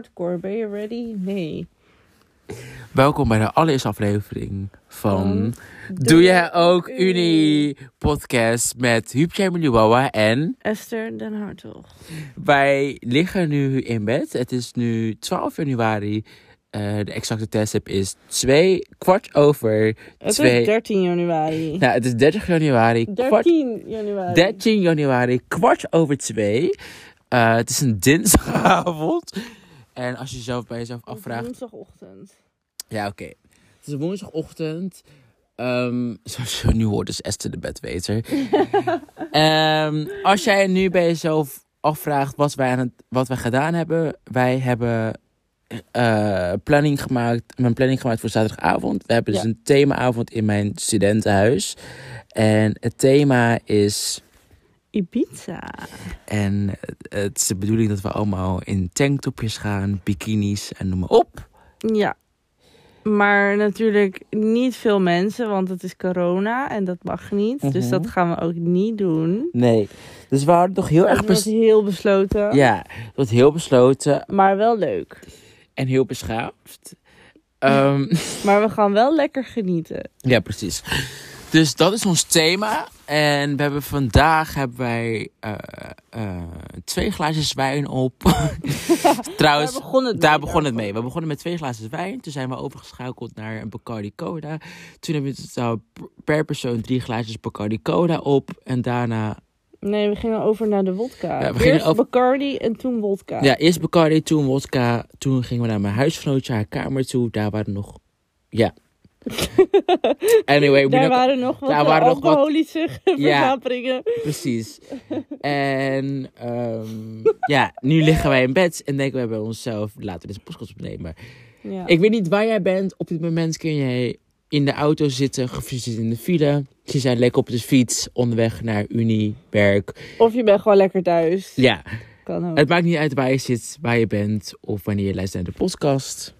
hardcore. Ben je ready? Nee. Welkom bij de allereerste aflevering van Van Doe jij ook Unie podcast met Huubje Meluwawa en Esther Den Hartog. wij liggen nu in bed. Het is nu 12 januari. Eh, de exacte tijdstip is 2 kwart over Het 2. is 13 januari. Nou, het is 30 januari. Kwart, 13 januari. 13 januari, kwart over 2. Eh, het is een dinsdagavond. En als je jezelf bij jezelf afvraagt. Woensdagochtend. Ja, oké. Het is woensdagochtend. Ehm zoals je nu hoort, is Esther de bedweter. Ehm als jij nu bij jezelf afvraagt wat wij, aan het, wat wij gedaan hebben. Wij hebben eh, planning gemaakt, mijn planning gemaakt voor zaterdagavond. We hebben dus Ja. een themaavond in mijn studentenhuis. En het thema is... Ibiza. En het is de bedoeling dat we allemaal in tanktopjes gaan, bikinis en noem maar op. Ja. Maar natuurlijk niet veel mensen, want het is corona en dat mag niet. Dus Mhm. dat gaan we ook niet doen. Nee. Dus we hadden toch heel erg... Het was bes- heel besloten. Ja, het wordt heel besloten Maar wel leuk. en heel beschaafd. Ehm, Maar we gaan wel lekker genieten. ja, precies. Dus dat is ons thema. En we hebben vandaag hebben wij eh, eh, twee glaasjes wijn op. Trouwens, Daar begon het daar mee, begon het mee. We begonnen met twee glazen wijn. Toen zijn we overgeschakeld naar een Bacardi Cola. Toen hebben we per persoon drie glaasjes Bacardi Cola op. En daarna, Nee, we gingen over naar de wodka. Ja, we gingen Eerst over- Bacardi en toen wodka. ja, eerst Bacardi, toen wodka. Toen gingen we naar mijn huisgenootje, haar kamer toe. Daar waren nog, ja. Anyway, Daar nog- waren nog wat daar eh, waren nog wat- alcoholische versnaperingen. Precies. En ehm, ja, nu liggen wij in bed en denken wij bij onszelf, laten we deze podcast opnemen. Ja. Ik weet niet waar jij bent. Op dit moment kun jij in de auto zitten, of je zit in de file. Je zijn lekker op de fiets, onderweg naar Unie, werk. Of je bent gewoon lekker thuis. Ja, Kan ook. het maakt niet uit waar je zit, waar je bent of wanneer je luistert naar de podcast.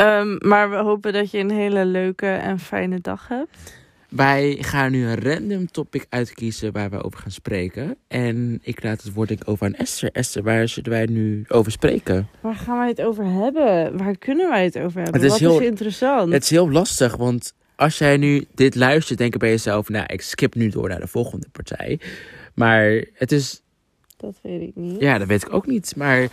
Ehm, maar we hopen dat je een hele leuke en fijne dag hebt. Wij gaan nu een random topic uitkiezen waar we over gaan spreken. En ik laat het woord denk over aan Esther. Esther, waar zullen wij nu over spreken? Waar gaan wij het over hebben? Waar kunnen wij het over hebben? Het is Wat heel- is interessant? Het is heel lastig, want als jij nu dit luistert, denk je bij jezelf... Nou, ik skip nu door naar de volgende partij. Maar het is... Dat weet ik niet. Ja, dat weet ik ook niet. Maar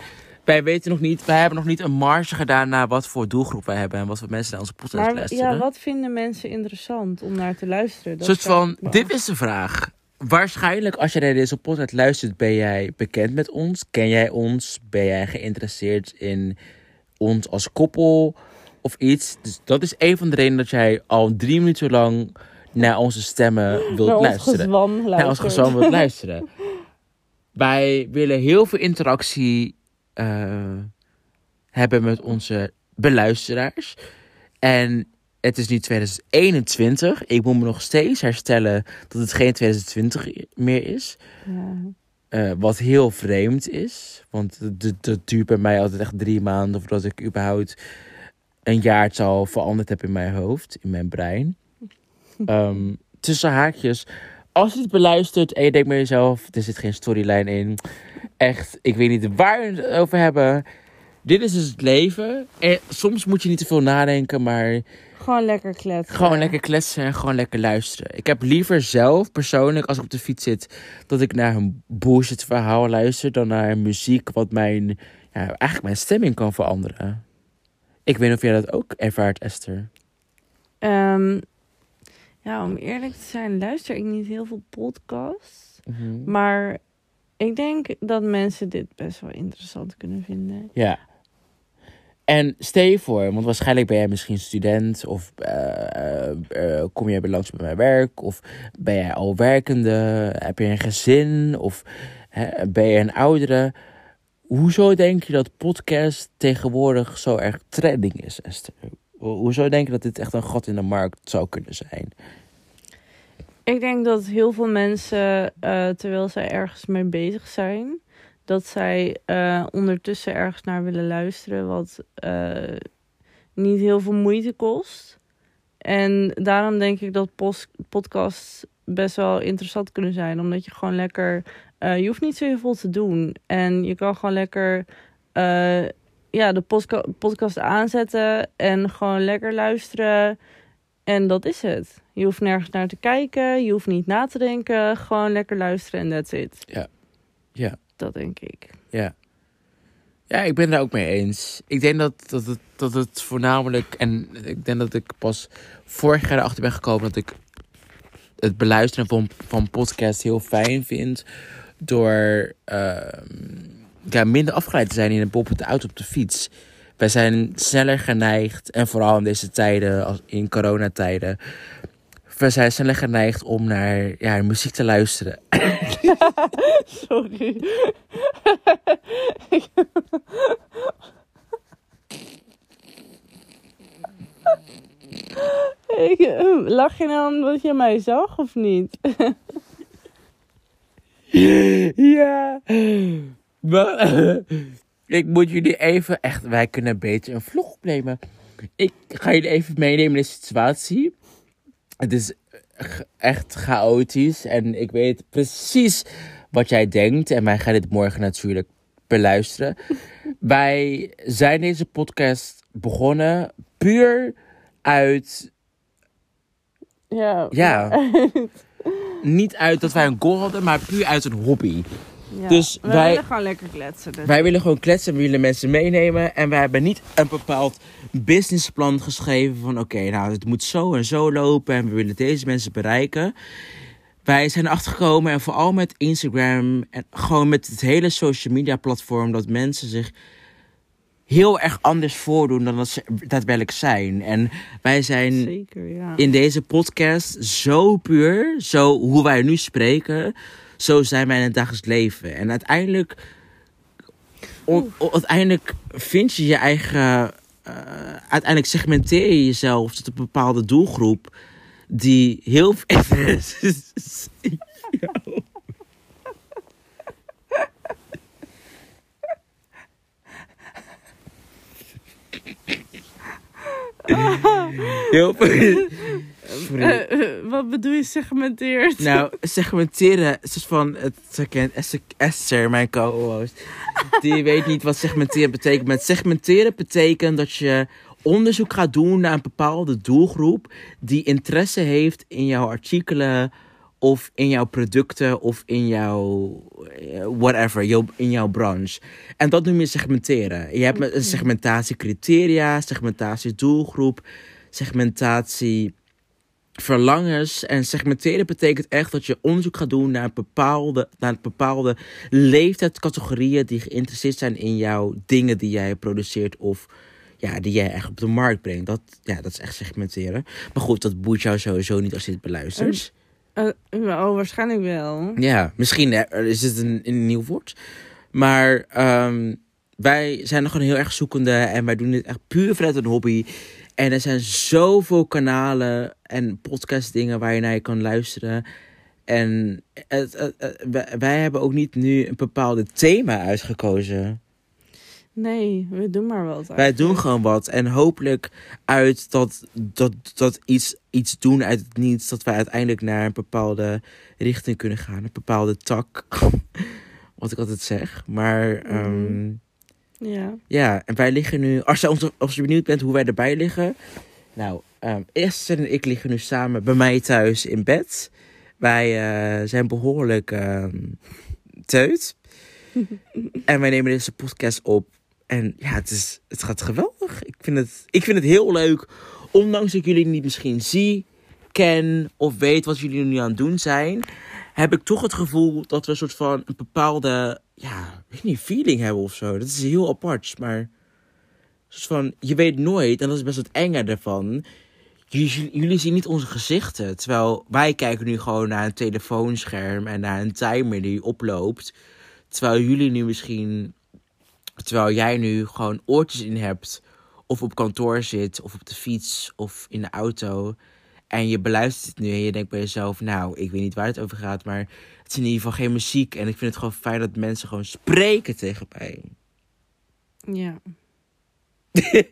wij weten nog niet... Wij hebben nog niet een marge gedaan naar wat voor doelgroep wij hebben... en wat voor mensen naar onze podcast maar luisteren. ja, wat vinden mensen interessant om naar te luisteren? Dat soort van, dit is de vraag. Waarschijnlijk als je naar deze podcast luistert, ben jij bekend met ons. Ken jij ons? Ben jij geïnteresseerd in ons als koppel of iets? Dus dat is een van de redenen dat jij al drie minuten lang naar onze stemmen wilt Naar ons luisteren. gezwam Naar ons wilt luisteren. Wij willen heel veel interactie eh, hebben met onze beluisteraars. En het is nu 2021. Ik moet me nog steeds herstellen dat het geen 2020 meer is. Ja. Eh, wat heel vreemd is. Want dat- duurt bij mij altijd echt drie maanden voordat ik überhaupt een jaartal veranderd heb in mijn hoofd, in mijn brein. Ehm, tussen haakjes. Als je het beluistert en je denkt bij jezelf, er zit geen storyline in. Echt, ik weet niet waar we het over hebben. Dit is dus het leven. En soms moet je niet te veel nadenken, maar Gewoon lekker kletsen. gewoon lekker kletsen en gewoon lekker luisteren. Ik heb liever zelf persoonlijk, als ik op de fiets zit, dat ik naar een bullshit verhaal luister dan naar muziek wat mijn, ja, eigenlijk mijn stemming kan veranderen. Ik weet niet of jij dat ook ervaart, Esther. Ehm, ja, om eerlijk te zijn, luister ik niet heel veel podcasts. Maar ik denk dat mensen dit best wel interessant kunnen vinden. Ja. En stel je voor, want waarschijnlijk ben jij misschien student of eh, eh, eh, kom je langs bij mijn werk of ben jij al werkende, heb je een gezin of hè, ben je een oudere. Hoezo denk je dat podcast tegenwoordig zo erg trending is, Esther? Ho- Hoezo denk je dat dit echt een gat in de markt zou kunnen zijn? Ik denk dat heel veel mensen, eh, terwijl zij ergens mee bezig zijn, dat zij eh, ondertussen ergens naar willen luisteren, wat eh, niet heel veel moeite kost. En daarom denk ik dat podcasts best wel interessant kunnen zijn, omdat je gewoon lekker je hoeft niet zo heel veel te doen. En je kan gewoon lekker ja, de podcast aanzetten en gewoon lekker luisteren. En dat is het. Je hoeft nergens naar te kijken. Je hoeft niet na te denken. Gewoon lekker luisteren en that's it. Ja. Ja. Dat denk ik. Ja. Ja, ik ben daar ook mee eens. Ik denk dat, dat, het, dat het voornamelijk... En ik denk dat ik pas vorig jaar erachter ben gekomen... dat ik het beluisteren van, van podcasts heel fijn vind... door ehm, ja, minder afgeleid te zijn in een bijvoorbeeld de auto op de fiets. Wij zijn sneller geneigd, en vooral in deze tijden, als in coronatijden... We zijn sneller geneigd om naar ja, muziek te luisteren. Sorry. Ik, eh, lach je nou omdat je mij zag of niet? Ja. Maar, ik moet jullie even echt. Wij kunnen beter een vlog opnemen. Ik ga jullie even meenemen in de situatie. Het is g- echt chaotisch. En ik weet precies wat jij denkt. En wij gaan dit morgen natuurlijk beluisteren. wij zijn deze podcast begonnen puur uit. Ja. Ja. Niet uit dat wij een goal hadden, maar puur uit een hobby. Ja. Dus wij- willen gewoon lekker kletsen. dus. Wij willen gewoon kletsen, we willen mensen meenemen. En wij hebben niet een bepaald businessplan geschreven van... oké, nou, het moet zo en zo lopen en we willen deze mensen bereiken. Wij zijn erachter gekomen en vooral met Instagram... en gewoon met het hele social media platform... dat mensen zich heel erg anders voordoen dan dat ze daadwerkelijk zijn. En wij zijn Zeker, ja. in deze podcast zo puur, zo hoe wij nu spreken, zo zijn wij in het dagelijks leven. En uiteindelijk, o- o- uiteindelijk vind je je eigen, eh, uiteindelijk segmenteer je jezelf tot een bepaalde doelgroep die heel heel Sorry. Eh, eh, wat bedoel je segmenteerd? Nou, segmenteren, is van, het herkent Esther- mijn co-host, die weet niet wat segmenteren betekent. Maar segmenteren betekent dat je onderzoek gaat doen naar een bepaalde doelgroep die interesse heeft in jouw artikelen of in jouw producten of in jouw eh, whatever, in jouw branche. En dat noem je segmenteren. Je hebt een segmentatiecriteria, segmentatiedoelgroep, segmentatie verlangens. En segmenteren betekent echt dat je onderzoek gaat doen naar, een bepaalde, naar een bepaalde leeftijdscategorieën die geïnteresseerd zijn in jouw dingen die jij produceert of ja, die jij echt op de markt brengt. Dat, ja, dat is echt segmenteren. Maar goed, dat boeit jou sowieso niet als je het beluistert. Oh, waarschijnlijk wel. Ja, misschien is het een, een nieuw woord. Maar ehm, wij zijn nog gewoon heel erg zoekende en wij doen dit echt puur vanuit een hobby. En er zijn zoveel kanalen en podcastdingen waar je naar je kan luisteren. En het, het- het- wij- hebben ook niet nu een bepaalde thema uitgekozen. Nee, we doen maar wat. Wij doen gewoon wat. En hopelijk uit dat, dat, dat iets, iets doen uit het niets, dat wij uiteindelijk naar een bepaalde richting kunnen gaan. Een bepaalde tak. Wat ik altijd zeg. Maar ehm, Mhm. Ja. ja, en wij liggen nu. Als je, ons- als je benieuwd bent hoe wij erbij liggen. Nou, ehm Esther en ik liggen nu samen bij mij thuis in bed. Wij eh, zijn behoorlijk ehm teut. en wij nemen deze podcast op. En ja, het, is, het gaat geweldig. Ik vind, het, ik vind het heel leuk. Ondanks dat ik jullie niet misschien zie, ken of weet wat jullie nu aan het doen zijn. Heb ik toch het gevoel dat we een soort van een bepaalde, ja, weet niet, feeling hebben of zo. Dat is heel apart, maar soort van, je weet nooit, en dat is best wat enger ervan. Jullie zien niet onze gezichten. Terwijl wij kijken nu gewoon naar een telefoonscherm en naar een timer die oploopt. Terwijl jullie nu misschien, terwijl jij nu gewoon oortjes in hebt. Of op kantoor zit, of op de fiets, of in de auto. En je beluistert het nu en je denkt bij jezelf, nou, ik weet niet waar het over gaat, maar het is in ieder geval geen muziek. En ik vind het gewoon fijn dat mensen gewoon spreken tegen mij. Ja.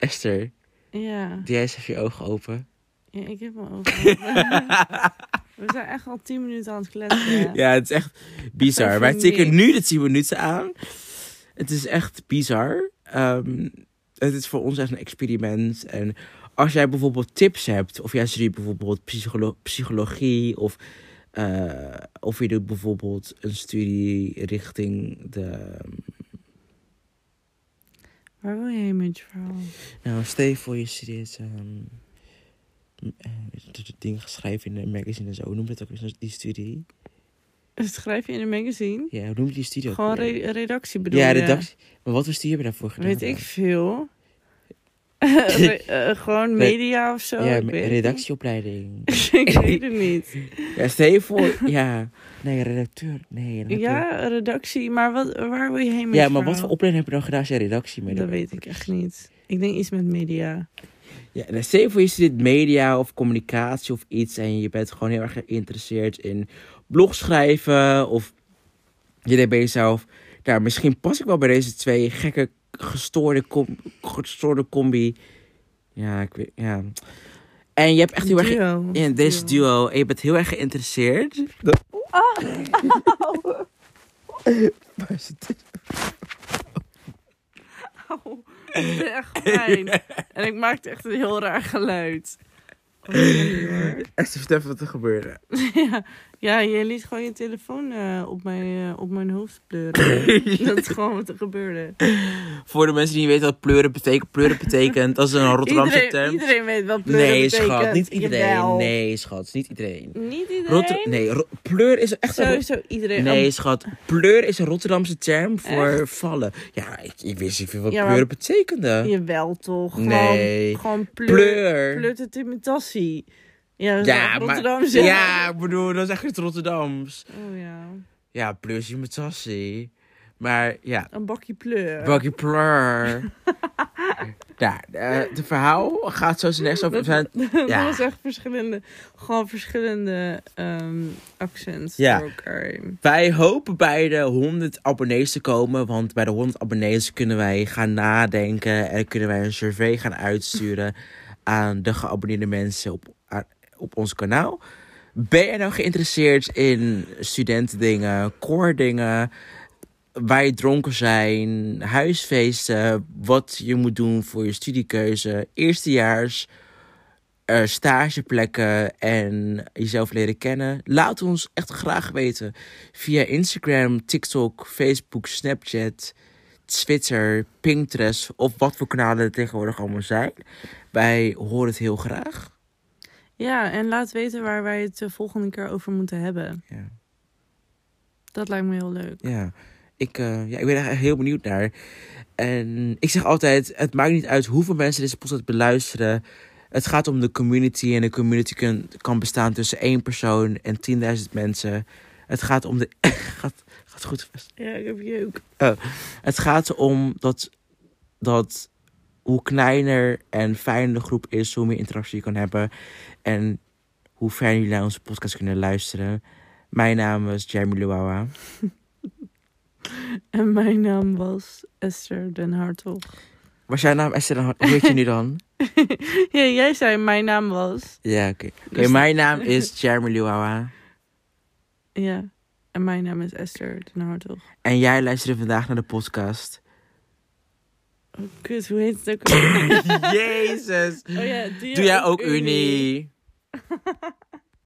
Esther, Ja. doe jij eens even je ogen open. ja ik heb mijn ogen open. We zijn echt al tien minuten aan het kletsen. Ja, het is echt bizar. Wij tikken nu de 10 minuten aan. Het is echt bizar. Ehm, het is voor ons echt een experiment. En als jij bijvoorbeeld tips hebt, of jij studeert bijvoorbeeld psycholo- psychologie, of, eh, of je doet bijvoorbeeld een studie richting de. Waar wil heen met je verhaal? Nou, stel voor je studeert. ehm eh, dingen schrijven in een magazine en zo. Hoe noem je dat ook eens, die studie? Schrijf je in een magazine? Ja, hoe noem je die studie ook Gewoon re- redactie bedoel Ja, je? redactie. Maar wat voor studie heb je daarvoor gedaan? Weet ik veel. Re- eh, gewoon media of zo? ja, redactieopleiding. ik weet het niet. Ja, stel je voor, ja. Nee, redacteur. Nee, redacteur. Ja, redactie. Maar wat, waar wil je heen met Ja, maar wat voor opleiding heb je dan gedaan als je redactie mee Dat weet ik echt niet. Ik denk iets met media. Ja, en stel je voor je studeert media of communicatie of iets en je bent gewoon heel erg geïnteresseerd in blogschrijven of je denkt bij jezelf, nou, misschien pas ik wel bij deze twee gekke gestoorde, com gestoorde combi. Ja, ik weet, ja. En je hebt echt heel erg Duo. in deze duo en je bent heel erg geïnteresseerd. Waar is het? Auw, dat is echt pijn. En ik maakte echt een heel raar geluid. Oh, nee, hoor. Esther, vertel even wat er gebeurde. ja, ja, je liet gewoon je telefoon eh, op, mijn, eh, op mijn hoofd pleuren. dat is gewoon wat er gebeurde. Voor de mensen die niet weten wat pleuren betekent. Pleuren betekent, dat is een Rotterdamse Iedereen, term. iedereen weet wat pleuren nee, betekent. schat, niet iedereen. Jawel. Nee, schat, niet iedereen. Niet iedereen? Rotter nee, Ro- pleur is echt. Sowieso iedereen. Nee, Oh, schat. Pleur is een Rotterdamse term voor vallen. Ja, ik, ik wist niet veel wat Ja, pleuren betekende. Jawel toch? Gewoon, Nee. Gewoon pleur. Pleur. Pleurt het imitatie. Ja, dat is Ja, echt maar... Ja, ik bedoel, dat is echt het Rotterdams. Oh ja. Ja, pleur is imitatie. Maar ja, Een bakje pleur. Bakje pleur. ja, eh, de verhaal gaat zo over. Zijn, dat ja. was echt verschillende, gewoon verschillende ehm, accents Ja. elkaar. wij hopen bij de 100 abonnees te komen. Want bij de 100 abonnees kunnen wij gaan nadenken. En kunnen wij een survey gaan uitsturen aan de geabonneerde mensen op, op ons kanaal. Ben je nou geïnteresseerd in studentendingen, koordingen, waar je dronken zijn, huisfeesten, wat je moet doen voor je studiekeuze, eerstejaars, eh, stageplekken en jezelf leren kennen? Laat ons echt graag weten via Instagram, TikTok, Facebook, Snapchat, Twitter, Pinterest of wat voor kanalen er tegenwoordig allemaal zijn. Wij horen het heel graag. Ja, en laat weten waar wij het de volgende keer over moeten hebben. Ja. Dat lijkt me heel leuk. Ja, ik, eh, ja, ik ben er echt heel benieuwd naar. En ik zeg altijd, het maakt niet uit hoeveel mensen deze podcast beluisteren. Het gaat om de community en de community kan, kan bestaan tussen één persoon en 10.000 mensen. Het gaat om de... gaat, gaat goed. Ja, ik heb jeuk. Het gaat om dat, dat hoe kleiner en fijner de groep is, hoe meer interactie je kan hebben. En hoe fijn jullie naar onze podcast kunnen luisteren. Mijn naam is Jeremy Luawa. En mijn naam was Esther Den Hartog. Was jouw naam Esther dan? Hoe heet je nu dan? ja, jij zei mijn naam was. Ja, oké. Oké, Dus- mijn naam is Jeremy Luawa. Ja. En mijn naam is Esther Den Hartog. En jij luisterde vandaag naar de podcast. Oh, kut, hoe heet het ook? Jezus. oh ja, Doe jij ook Unie?